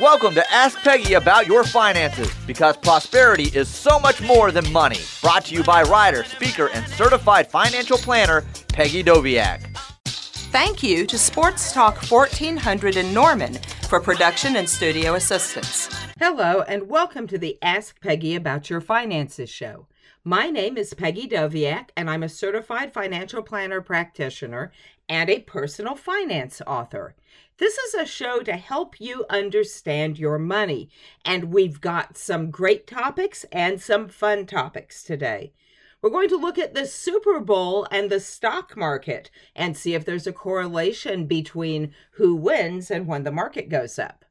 Welcome to Ask Peggy About Your Finances because prosperity is so much more than money. Brought to you by writer, speaker, and certified financial planner Peggy Doviak. Thank you to Sports Talk 1400 in Norman for production and studio assistance. Hello, and welcome to the Ask Peggy About Your Finances show. My name is Peggy Doviak, and I'm a certified financial planner practitioner and a personal finance author. This is a show to help you understand your money, and we've got some great topics and some fun topics today. We're going to look at the Super Bowl and the stock market and see if there's a correlation between who wins and when the market goes up.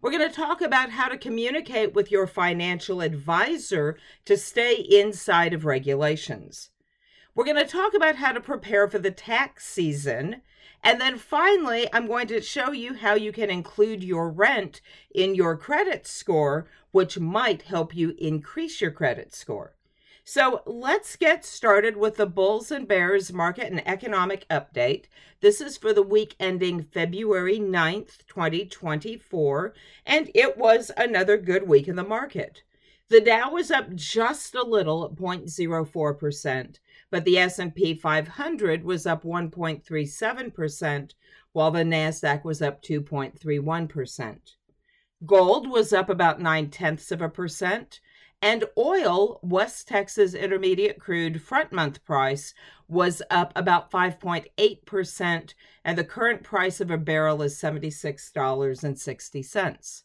We're going to talk about how to communicate with your financial advisor to stay inside of regulations. We're going to talk about how to prepare for the tax season and then finally, I'm going to show you how you can include your rent in your credit score, which might help you increase your credit score. So let's get started with the Bulls and Bears market and economic update. This is for the week ending February 9th, 2024, and it was another good week in the market. The Dow was up just a little at 0.04% but the S&P 500 was up 1.37% while the Nasdaq was up 2.31%. Gold was up about 9 tenths of a percent, and oil, West Texas Intermediate Crude front month price, was up about 5.8%, and the current price of a barrel is $76.60.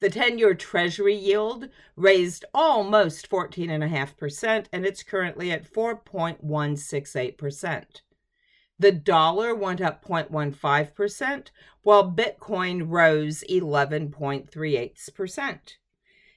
The 10 year Treasury yield raised almost 14.5%, and it's currently at 4.168%. The dollar went up 0.15%, while Bitcoin rose 11.38%.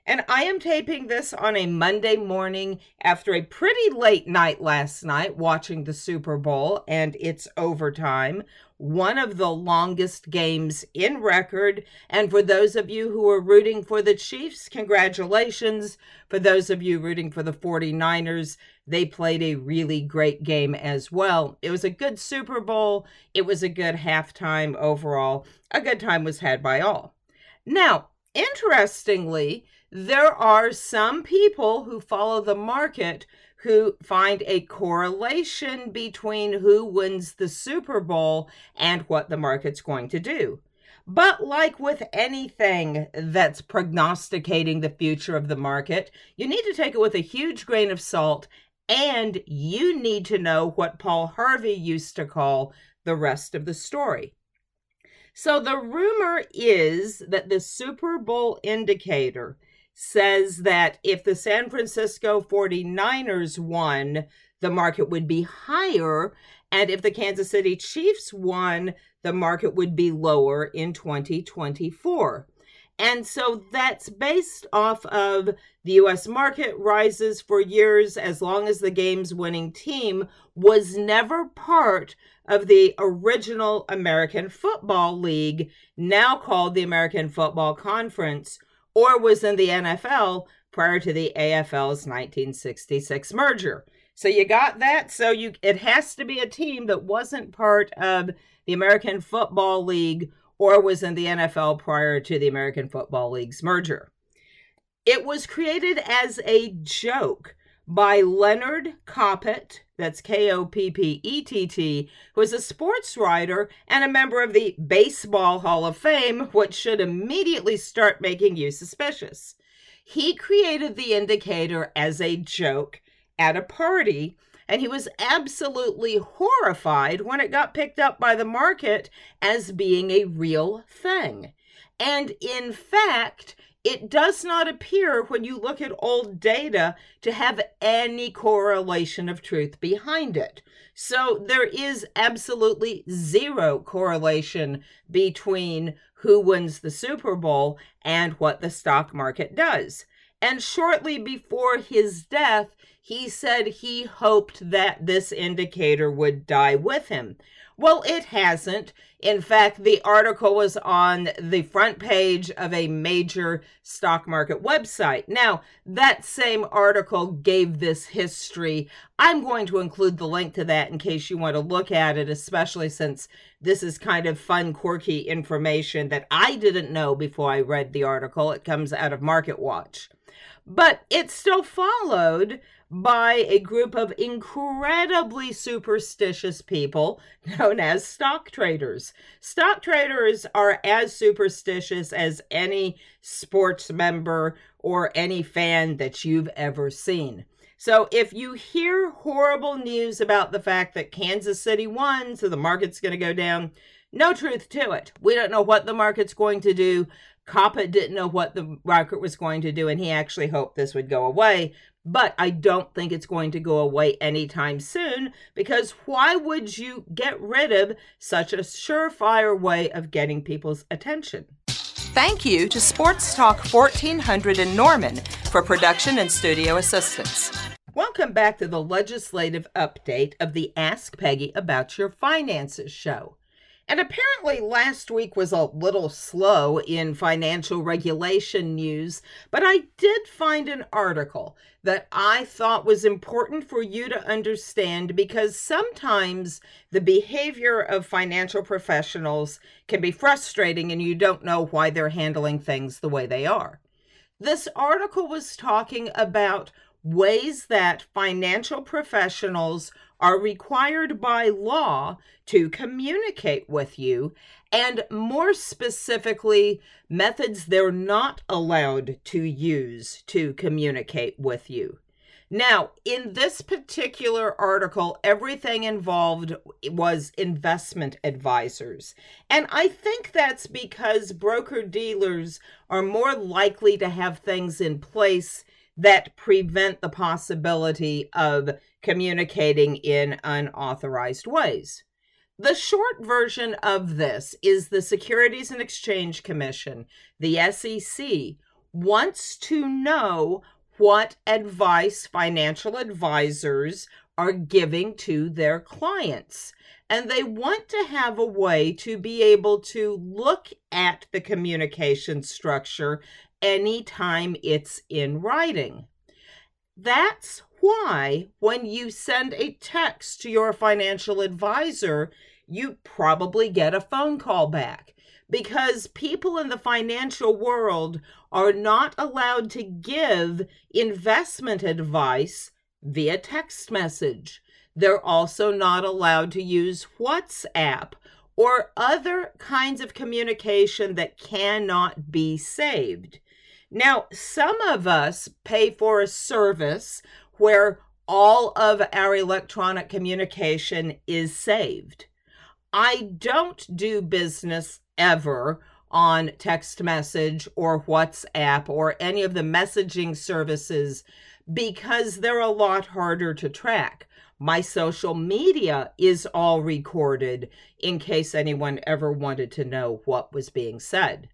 And I am taping this on a Monday morning after a pretty late night last night watching the Super Bowl and its overtime, one of the longest games in record. And for those of you who are rooting for the Chiefs, congratulations. For those of you rooting for the 49ers, they played a really great game as well. It was a good Super Bowl. It was a good halftime overall. A good time was had by all. Now, interestingly, there are some people who follow the market who find a correlation between who wins the Super Bowl and what the market's going to do. But like with anything that's prognosticating the future of the market, you need to take it with a huge grain of salt and you need to know what Paul Harvey used to call the rest of the story. So the rumor is that the Super Bowl indicator says that if the San Francisco 49ers won, the market would be higher. And if the Kansas City Chiefs won, the market would be lower in 2024. And so that's based off of the US market rises for years as long as the game's winning team was never part of the original American Football League, now called the American Football Conference, or was in the NFL prior to the AFL's 1966 merger. So you got that. So you it has to be a team that wasn't part of the American Football League or was in the NFL prior to the American Football League's merger. It was created as a joke by Leonard Koppett, that's K O P P E T T, who is a sports writer and a member of the Baseball Hall of Fame, which should immediately start making you suspicious. He created the indicator as a joke at a party, and he was absolutely horrified when it got picked up by the market as being a real thing. And in fact, it does not appear when you look at old data to have any correlation of truth behind it. So there is absolutely zero correlation between who wins the Super Bowl and what the stock market does. And shortly before his death, he said he hoped that this indicator would die with him. Well, it hasn't. In fact, the article was on the front page of a major stock market website. Now, that same article gave this history. I'm going to include the link to that in case you want to look at it, especially since this is kind of fun, quirky information that I didn't know before I read the article. It comes out of Market Watch. But it still followed by a group of incredibly superstitious people known as stock traders. Stock traders are as superstitious as any sports member or any fan that you've ever seen. So if you hear horrible news about the fact that Kansas City won, so the market's going to go down, no truth to it. We don't know what the market's going to do. Koppett didn't know what the market was going to do, and he actually hoped this would go away. But I don't think it's going to go away anytime soon because why would you get rid of such a surefire way of getting people's attention? Thank you to Sports Talk 1400 in Norman for production and studio assistance. Welcome back to the legislative update of the Ask Peggy About Your Finances show. And apparently, last week was a little slow in financial regulation news, but I did find an article that I thought was important for you to understand because sometimes the behavior of financial professionals can be frustrating and you don't know why they're handling things the way they are. This article was talking about ways that financial professionals are required by law to communicate with you, and more specifically, methods they're not allowed to use to communicate with you. Now, in this particular article, everything involved was investment advisors. And I think that's because broker dealers are more likely to have things in place that prevent the possibility of communicating in unauthorized ways. The short version of this is the Securities and Exchange Commission, the SEC, wants to know what advice financial advisors are giving to their clients. And they want to have a way to be able to look at the communication structure anytime it's in writing. That's why, when you send a text to your financial advisor, you probably get a phone call back because people in the financial world are not allowed to give investment advice via text message. They're also not allowed to use WhatsApp or other kinds of communication that cannot be saved. Now, some of us pay for a service where all of our electronic communication is saved. I don't do business ever on text message or WhatsApp or any of the messaging services because they're a lot harder to track. My social media is all recorded in case anyone ever wanted to know what was being said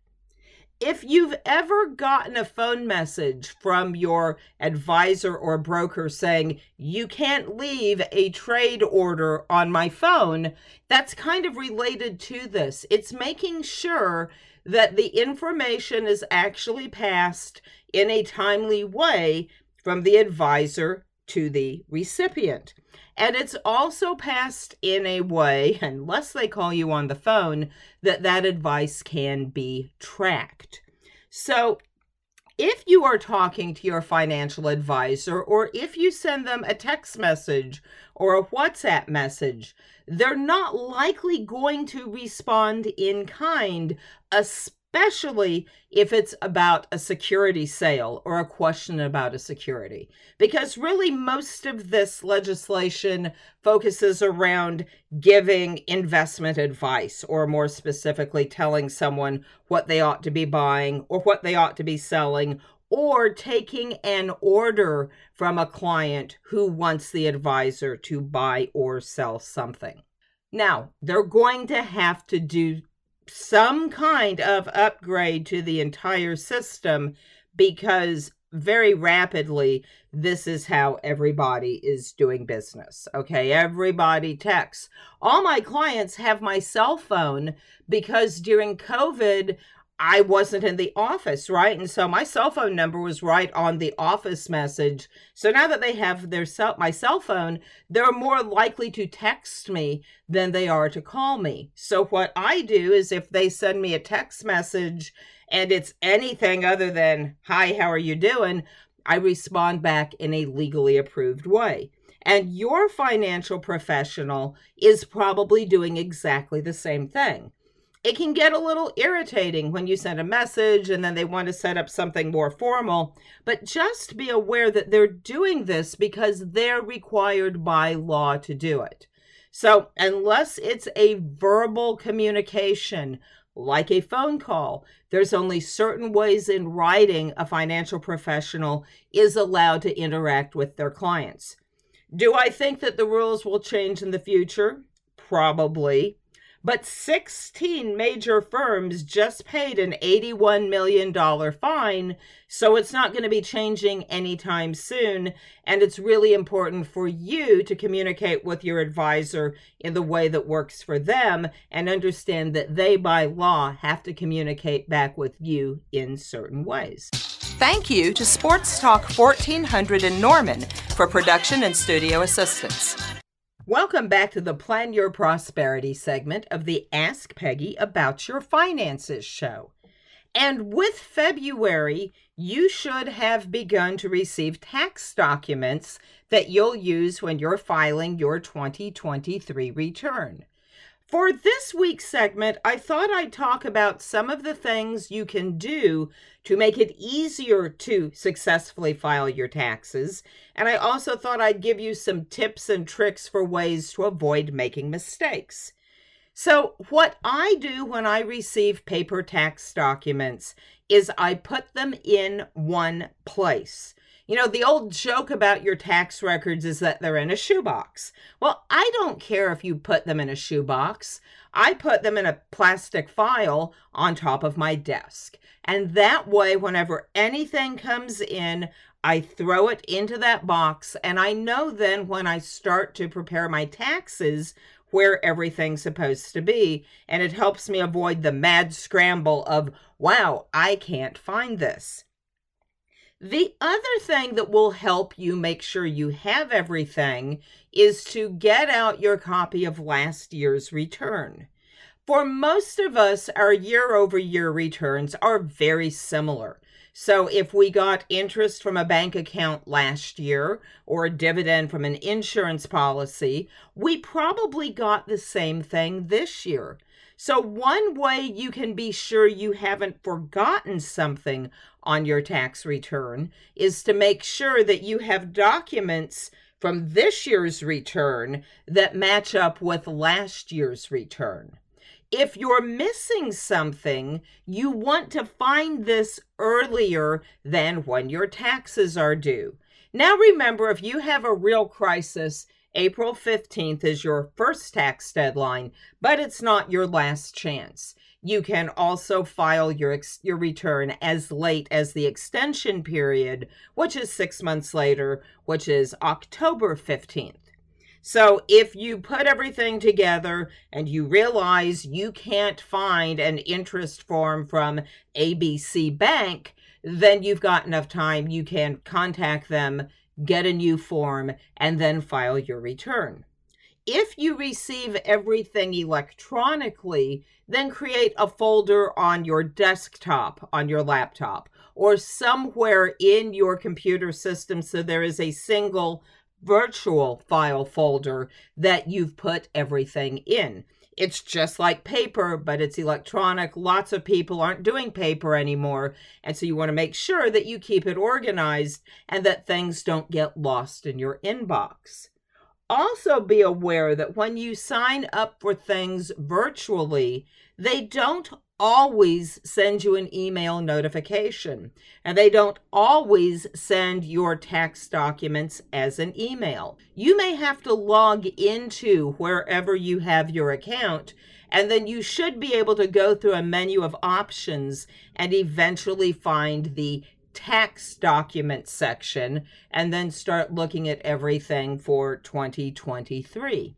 if you've ever gotten a phone message from your advisor or broker saying, you can't leave a trade order on my phone, that's kind of related to this. It's making sure that the information is actually passed in a timely way from the advisor to the recipient. And it's also passed in a way, unless they call you on the phone, that that advice can be tracked. So if you are talking to your financial advisor or if you send them a text message or a WhatsApp message, they're not likely going to respond in kind, especially especially if it's about a security sale or a question about a security. Because really, most of this legislation focuses around giving investment advice, or more specifically, telling someone what they ought to be buying or what they ought to be selling. Or taking an order from a client who wants the advisor to buy or sell something. Now, they're going to have to do some kind of upgrade to the entire system because very rapidly, this is how everybody is doing business. Okay, everybody texts. All my clients have my cell phone because during COVID, I wasn't in the office, right? And so my cell phone number was right on the office message. So now that they have their cell, my cell phone, they're more likely to text me than they are to call me. So what I do is if they send me a text message and it's anything other than, hi, how are you doing? I respond back in a legally approved way. And your financial professional is probably doing exactly the same thing it can get a little irritating when you send a message and then they want to set up something more formal. But just be aware that they're doing this because they're required by law to do it. So, unless it's a verbal communication, like a phone call, there's only certain ways in writing a financial professional is allowed to interact with their clients. Do I think that the rules will change in the future? Probably. But 16 major firms just paid an $81 million fine, so it's not going to be changing anytime soon. And it's really important for you to communicate with your advisor in the way that works for them and understand that they, by law, have to communicate back with you in certain ways. Thank you to Sports Talk 1400 in Norman for production and studio assistance. Welcome back to the Plan Your Prosperity segment of the Ask Peggy About Your Finances show. And with February, you should have begun to receive tax documents that you'll use when you're filing your 2023 return. For this week's segment, I thought I'd talk about some of the things you can do to make it easier to successfully file your taxes. And I also thought I'd give you some tips and tricks for ways to avoid making mistakes. So, what I do when I receive paper tax documents is I put them in one place. You know, the old joke about your tax records is that they're in a shoebox. Well, I don't care if you put them in a shoebox. I put them in a plastic file on top of my desk. And that way, whenever anything comes in, I throw it into that box. And I know then when I start to prepare my taxes where everything's supposed to be. And it helps me avoid the mad scramble of, wow, I can't find this. The other thing that will help you make sure you have everything is to get out your copy of last year's return. For most of us, our year over year returns are very similar. So if we got interest from a bank account last year or a dividend from an insurance policy, we probably got the same thing this year. So, one way you can be sure you haven't forgotten something on your tax return is to make sure that you have documents from this year's return that match up with last year's return. If you're missing something, you want to find this earlier than when your taxes are due. Now, remember, if you have a real crisis, April 15th is your first tax deadline, but it's not your last chance. You can also file your ex- your return as late as the extension period, which is 6 months later, which is October 15th. So if you put everything together and you realize you can't find an interest form from ABC Bank, then you've got enough time. You can contact them get a new form, and then file your return. If you receive everything electronically, then create a folder on your desktop, on your laptop, or somewhere in your computer system so there is a single virtual file folder that you've put everything in. It's just like paper, but it's electronic. Lots of people aren't doing paper anymore. And so you want to make sure that you keep it organized and that things don't get lost in your inbox. Also, be aware that when you sign up for things virtually, they don't always send you an email notification, and they don't always send your tax documents as an email. You may have to log into wherever you have your account, and then you should be able to go through a menu of options and eventually find the tax document section and then start looking at everything for 2023.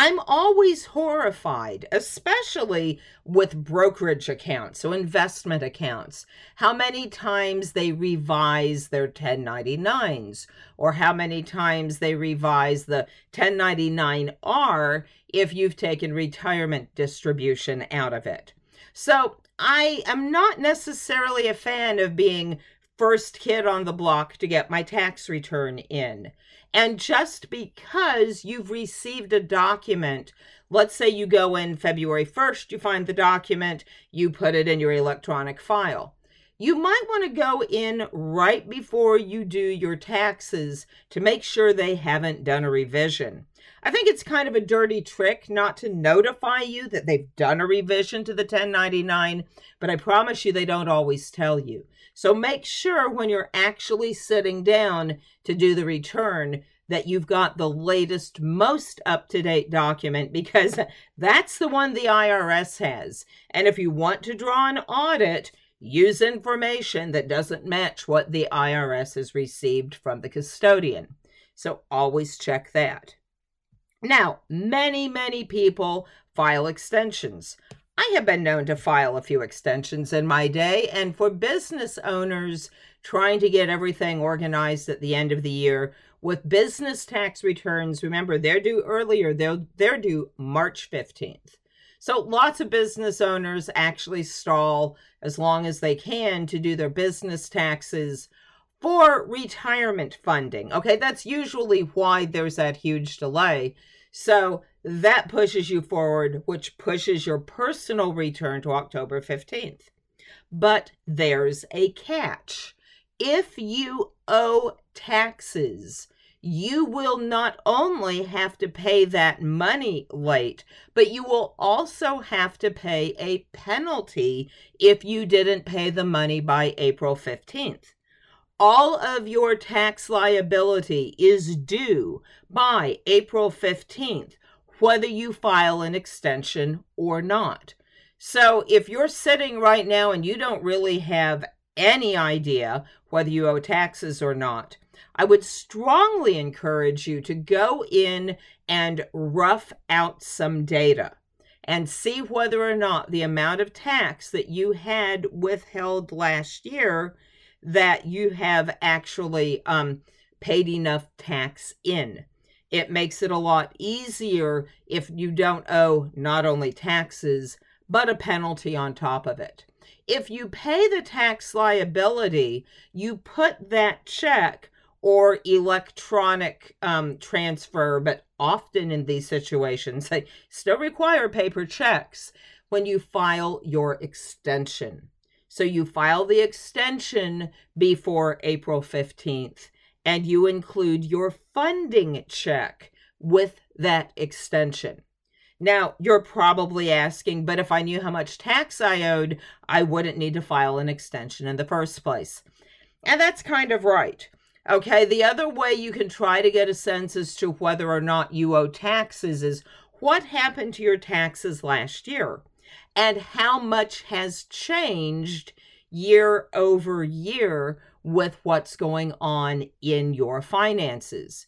I'm always horrified, especially with brokerage accounts, so investment accounts, how many times they revise their 1099s or how many times they revise the 1099R if you've taken retirement distribution out of it. So I am not necessarily a fan of being first kid on the block to get my tax return in. And just because you've received a document, let's say you go in February 1st, you find the document, you put it in your electronic file. You might want to go in right before you do your taxes to make sure they haven't done a revision. I think it's kind of a dirty trick not to notify you that they've done a revision to the 1099, but I promise you they don't always tell you. So make sure when you're actually sitting down to do the return that you've got the latest, most up to date document because that's the one the IRS has. And if you want to draw an audit, use information that doesn't match what the IRS has received from the custodian. So always check that. Now, many, many people file extensions. I have been known to file a few extensions in my day, and for business owners trying to get everything organized at the end of the year with business tax returns, remember they're due earlier, they're, they're due March 15th. So lots of business owners actually stall as long as they can to do their business taxes for retirement funding. Okay, that's usually why there's that huge delay. So that pushes you forward, which pushes your personal return to October 15th. But there's a catch. If you owe taxes, you will not only have to pay that money late, but you will also have to pay a penalty if you didn't pay the money by April 15th all of your tax liability is due by April 15th, whether you file an extension or not. So if you're sitting right now and you don't really have any idea whether you owe taxes or not, I would strongly encourage you to go in and rough out some data and see whether or not the amount of tax that you had withheld last year that you have actually um, paid enough tax in. It makes it a lot easier if you don't owe not only taxes, but a penalty on top of it. If you pay the tax liability, you put that check or electronic um, transfer, but often in these situations, they still require paper checks when you file your extension. So you file the extension before April 15th and you include your funding check with that extension. Now, you're probably asking, but if I knew how much tax I owed, I wouldn't need to file an extension in the first place. And that's kind of right. Okay, the other way you can try to get a sense as to whether or not you owe taxes is what happened to your taxes last year? and how much has changed year over year with what's going on in your finances.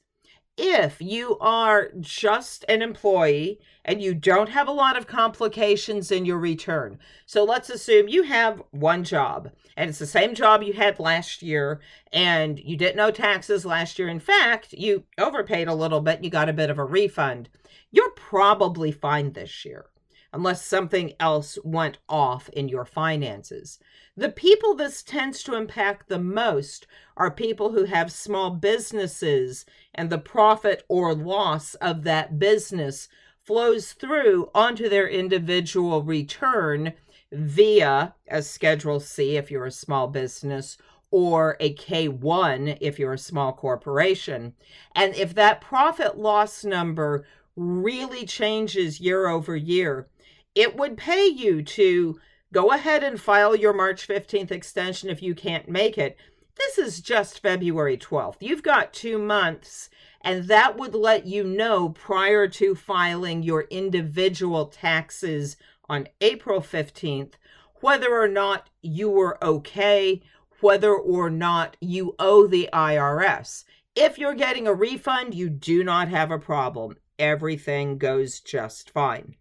If you are just an employee and you don't have a lot of complications in your return, so let's assume you have one job and it's the same job you had last year and you didn't owe taxes last year. In fact, you overpaid a little bit, you got a bit of a refund. You're probably fine this year unless something else went off in your finances. The people this tends to impact the most are people who have small businesses, and the profit or loss of that business flows through onto their individual return via a Schedule C if you're a small business or a K1 if you're a small corporation. And if that profit loss number really changes year over year, it would pay you to go ahead and file your March 15th extension if you can't make it. This is just February 12th. You've got two months, and that would let you know prior to filing your individual taxes on April 15th whether or not you were okay, whether or not you owe the IRS. If you're getting a refund, you do not have a problem. Everything goes just fine.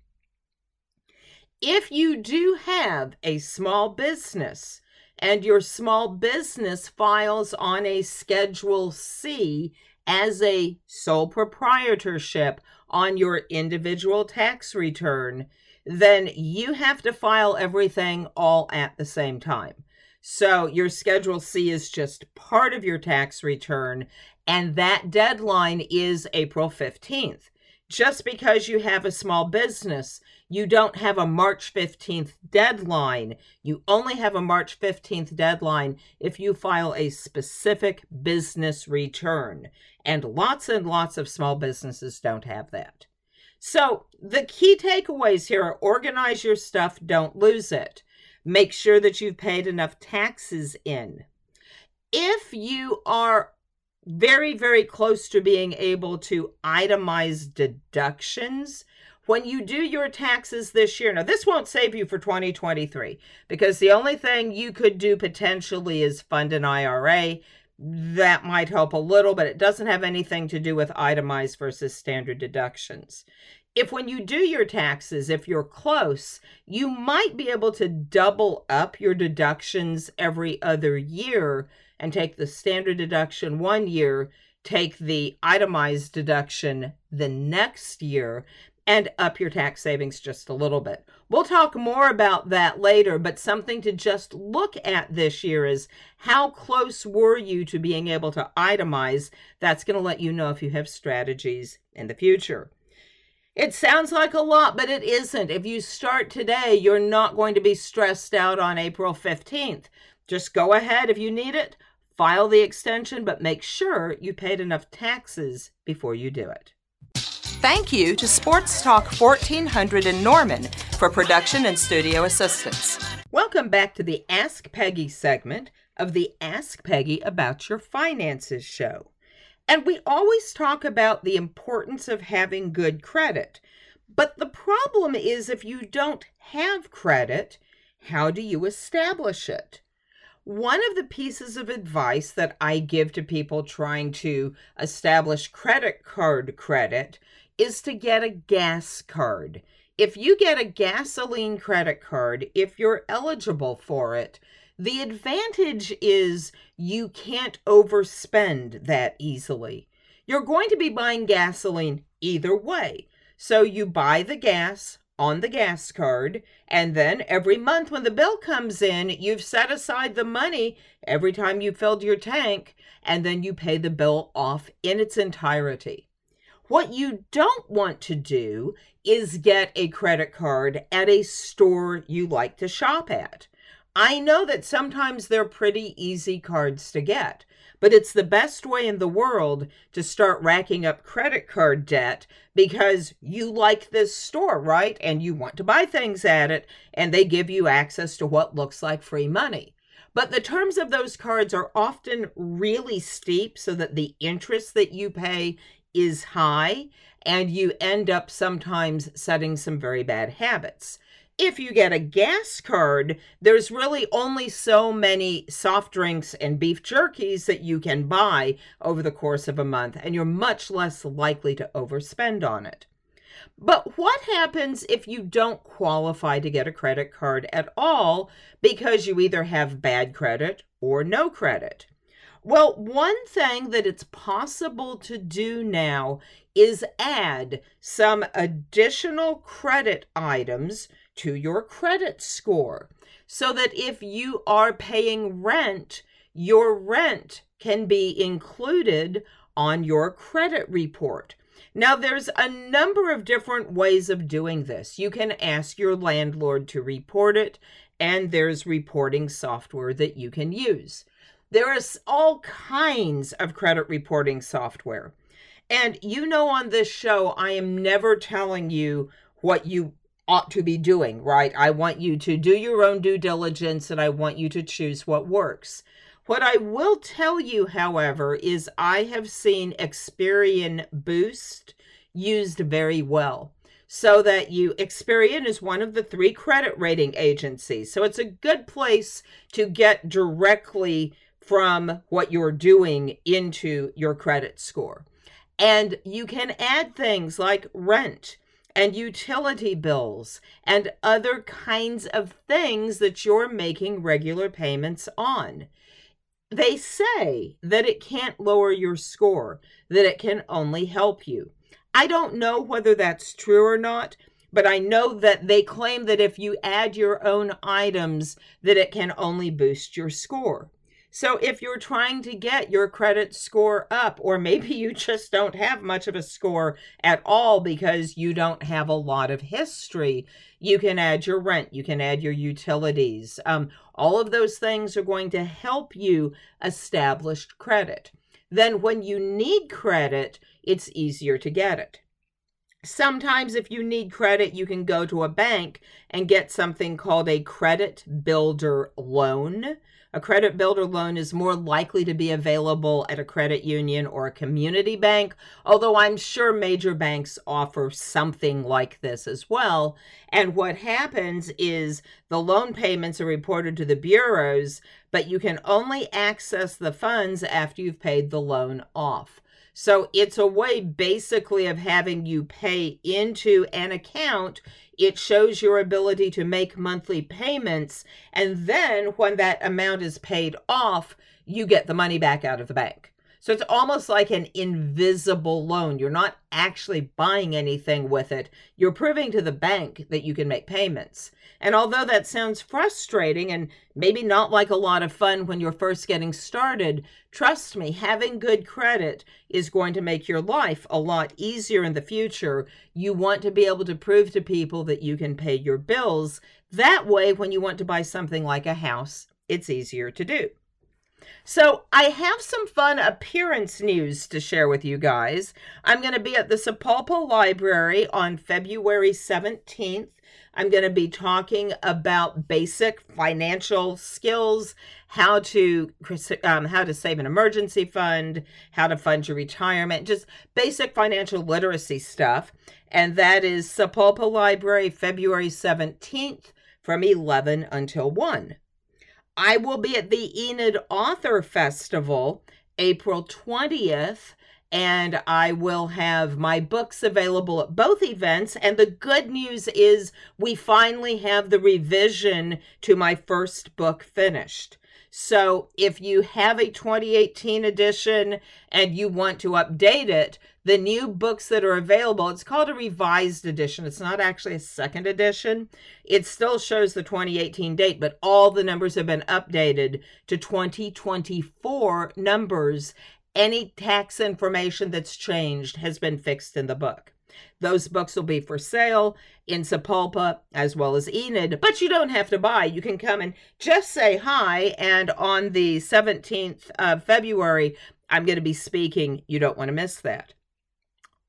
If you do have a small business and your small business files on a Schedule C as a sole proprietorship on your individual tax return, then you have to file everything all at the same time. So your Schedule C is just part of your tax return, and that deadline is April 15th. Just because you have a small business, you don't have a March 15th deadline. You only have a March 15th deadline if you file a specific business return. And lots and lots of small businesses don't have that. So, the key takeaways here are organize your stuff, don't lose it. Make sure that you've paid enough taxes in. If you are very, very close to being able to itemize deductions, when you do your taxes this year, now this won't save you for 2023 because the only thing you could do potentially is fund an IRA that might help a little, but it doesn't have anything to do with itemized versus standard deductions. If when you do your taxes, if you're close, you might be able to double up your deductions every other year and take the standard deduction one year, take the itemized deduction the next year, and up your tax savings just a little bit. We'll talk more about that later, but something to just look at this year is how close were you to being able to itemize? That's going to let you know if you have strategies in the future. It sounds like a lot, but it isn't. If you start today, you're not going to be stressed out on April 15th. Just go ahead if you need it, file the extension, but make sure you paid enough taxes before you do it. Thank you to Sports Talk 1400 in Norman for production and studio assistance. Welcome back to the Ask Peggy segment of the Ask Peggy About Your Finances show. And we always talk about the importance of having good credit. But the problem is if you don't have credit, how do you establish it? One of the pieces of advice that I give to people trying to establish credit card credit is to get a gas card. If you get a gasoline credit card, if you're eligible for it, the advantage is you can't overspend that easily. You're going to be buying gasoline either way. So you buy the gas on the gas card, and then every month when the bill comes in, you've set aside the money every time you filled your tank, and then you pay the bill off in its entirety. What you don't want to do is get a credit card at a store you like to shop at. I know that sometimes they're pretty easy cards to get, but it's the best way in the world to start racking up credit card debt because you like this store, right? And you want to buy things at it, and they give you access to what looks like free money. But the terms of those cards are often really steep so that the interest that you pay is high and you end up sometimes setting some very bad habits. If you get a gas card, there's really only so many soft drinks and beef jerkies that you can buy over the course of a month, and you're much less likely to overspend on it. But what happens if you don't qualify to get a credit card at all because you either have bad credit or no credit? Well, one thing that it's possible to do now is add some additional credit items to your credit score so that if you are paying rent, your rent can be included on your credit report. Now, there's a number of different ways of doing this. You can ask your landlord to report it, and there's reporting software that you can use. There is all kinds of credit reporting software. And you know, on this show, I am never telling you what you ought to be doing, right? I want you to do your own due diligence and I want you to choose what works. What I will tell you, however, is I have seen Experian Boost used very well. so that you Experian is one of the three credit rating agencies. So it's a good place to get directly from what you're doing into your credit score. And you can add things like rent and utility bills and other kinds of things that you're making regular payments on. They say that it can't lower your score, that it can only help you. I don't know whether that's true or not, but I know that they claim that if you add your own items that it can only boost your score. So if you're trying to get your credit score up, or maybe you just don't have much of a score at all because you don't have a lot of history, you can add your rent, you can add your utilities. Um, all of those things are going to help you establish credit. Then when you need credit, it's easier to get it. Sometimes, if you need credit, you can go to a bank and get something called a credit builder loan. A credit builder loan is more likely to be available at a credit union or a community bank, although I'm sure major banks offer something like this as well. And what happens is the loan payments are reported to the bureaus, but you can only access the funds after you've paid the loan off. So it's a way basically of having you pay into an account. It shows your ability to make monthly payments. And then when that amount is paid off, you get the money back out of the bank. So it's almost like an invisible loan. You're not actually buying anything with it. You're proving to the bank that you can make payments. And although that sounds frustrating and maybe not like a lot of fun when you're first getting started, trust me, having good credit is going to make your life a lot easier in the future. You want to be able to prove to people that you can pay your bills. That way, when you want to buy something like a house, it's easier to do. So, I have some fun appearance news to share with you guys. I'm going to be at the Sapulpa Library on February 17th. I'm going to be talking about basic financial skills, how to um, how to save an emergency fund, how to fund your retirement, just basic financial literacy stuff. And that is Sapulpa Library, February 17th from 11 until 1. I will be at the Enid Author Festival April 20th and I will have my books available at both events. And the good news is we finally have the revision to my first book finished. So if you have a 2018 edition and you want to update it, the new books that are available, it's called a revised edition. It's not actually a second edition. It still shows the 2018 date, but all the numbers have been updated to 2024 numbers any tax information that's changed has been fixed in the book. Those books will be for sale in Sapulpa as well as Enid, but you don't have to buy. You can come and just say hi. And on the 17th of February, I'm going to be speaking. You don't want to miss that.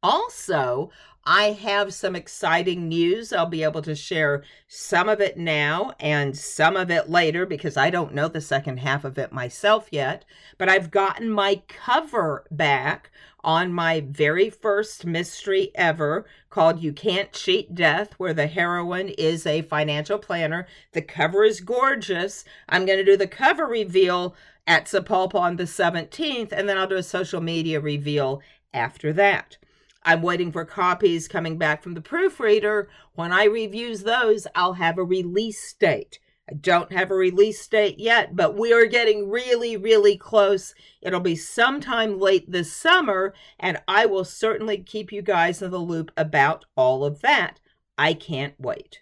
Also, I have some exciting news. I'll be able to share some of it now and some of it later because I don't know the second half of it myself yet. But I've gotten my cover back on my very first mystery ever called You Can't Cheat Death, where the heroine is a financial planner. The cover is gorgeous. I'm going to do the cover reveal at Sapulpa on the 17th, and then I'll do a social media reveal after that. I'm waiting for copies coming back from the proofreader. When I reviews those, I'll have a release date. I don't have a release date yet, but we are getting really, really close. It'll be sometime late this summer, and I will certainly keep you guys in the loop about all of that. I can't wait.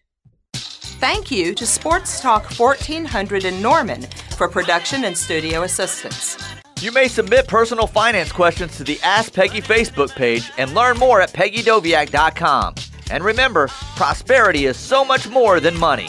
Thank you to Sports Talk 1400 in Norman for production and studio assistance. You may submit personal finance questions to the Ask Peggy Facebook page and learn more at peggydoviak.com. And remember, prosperity is so much more than money.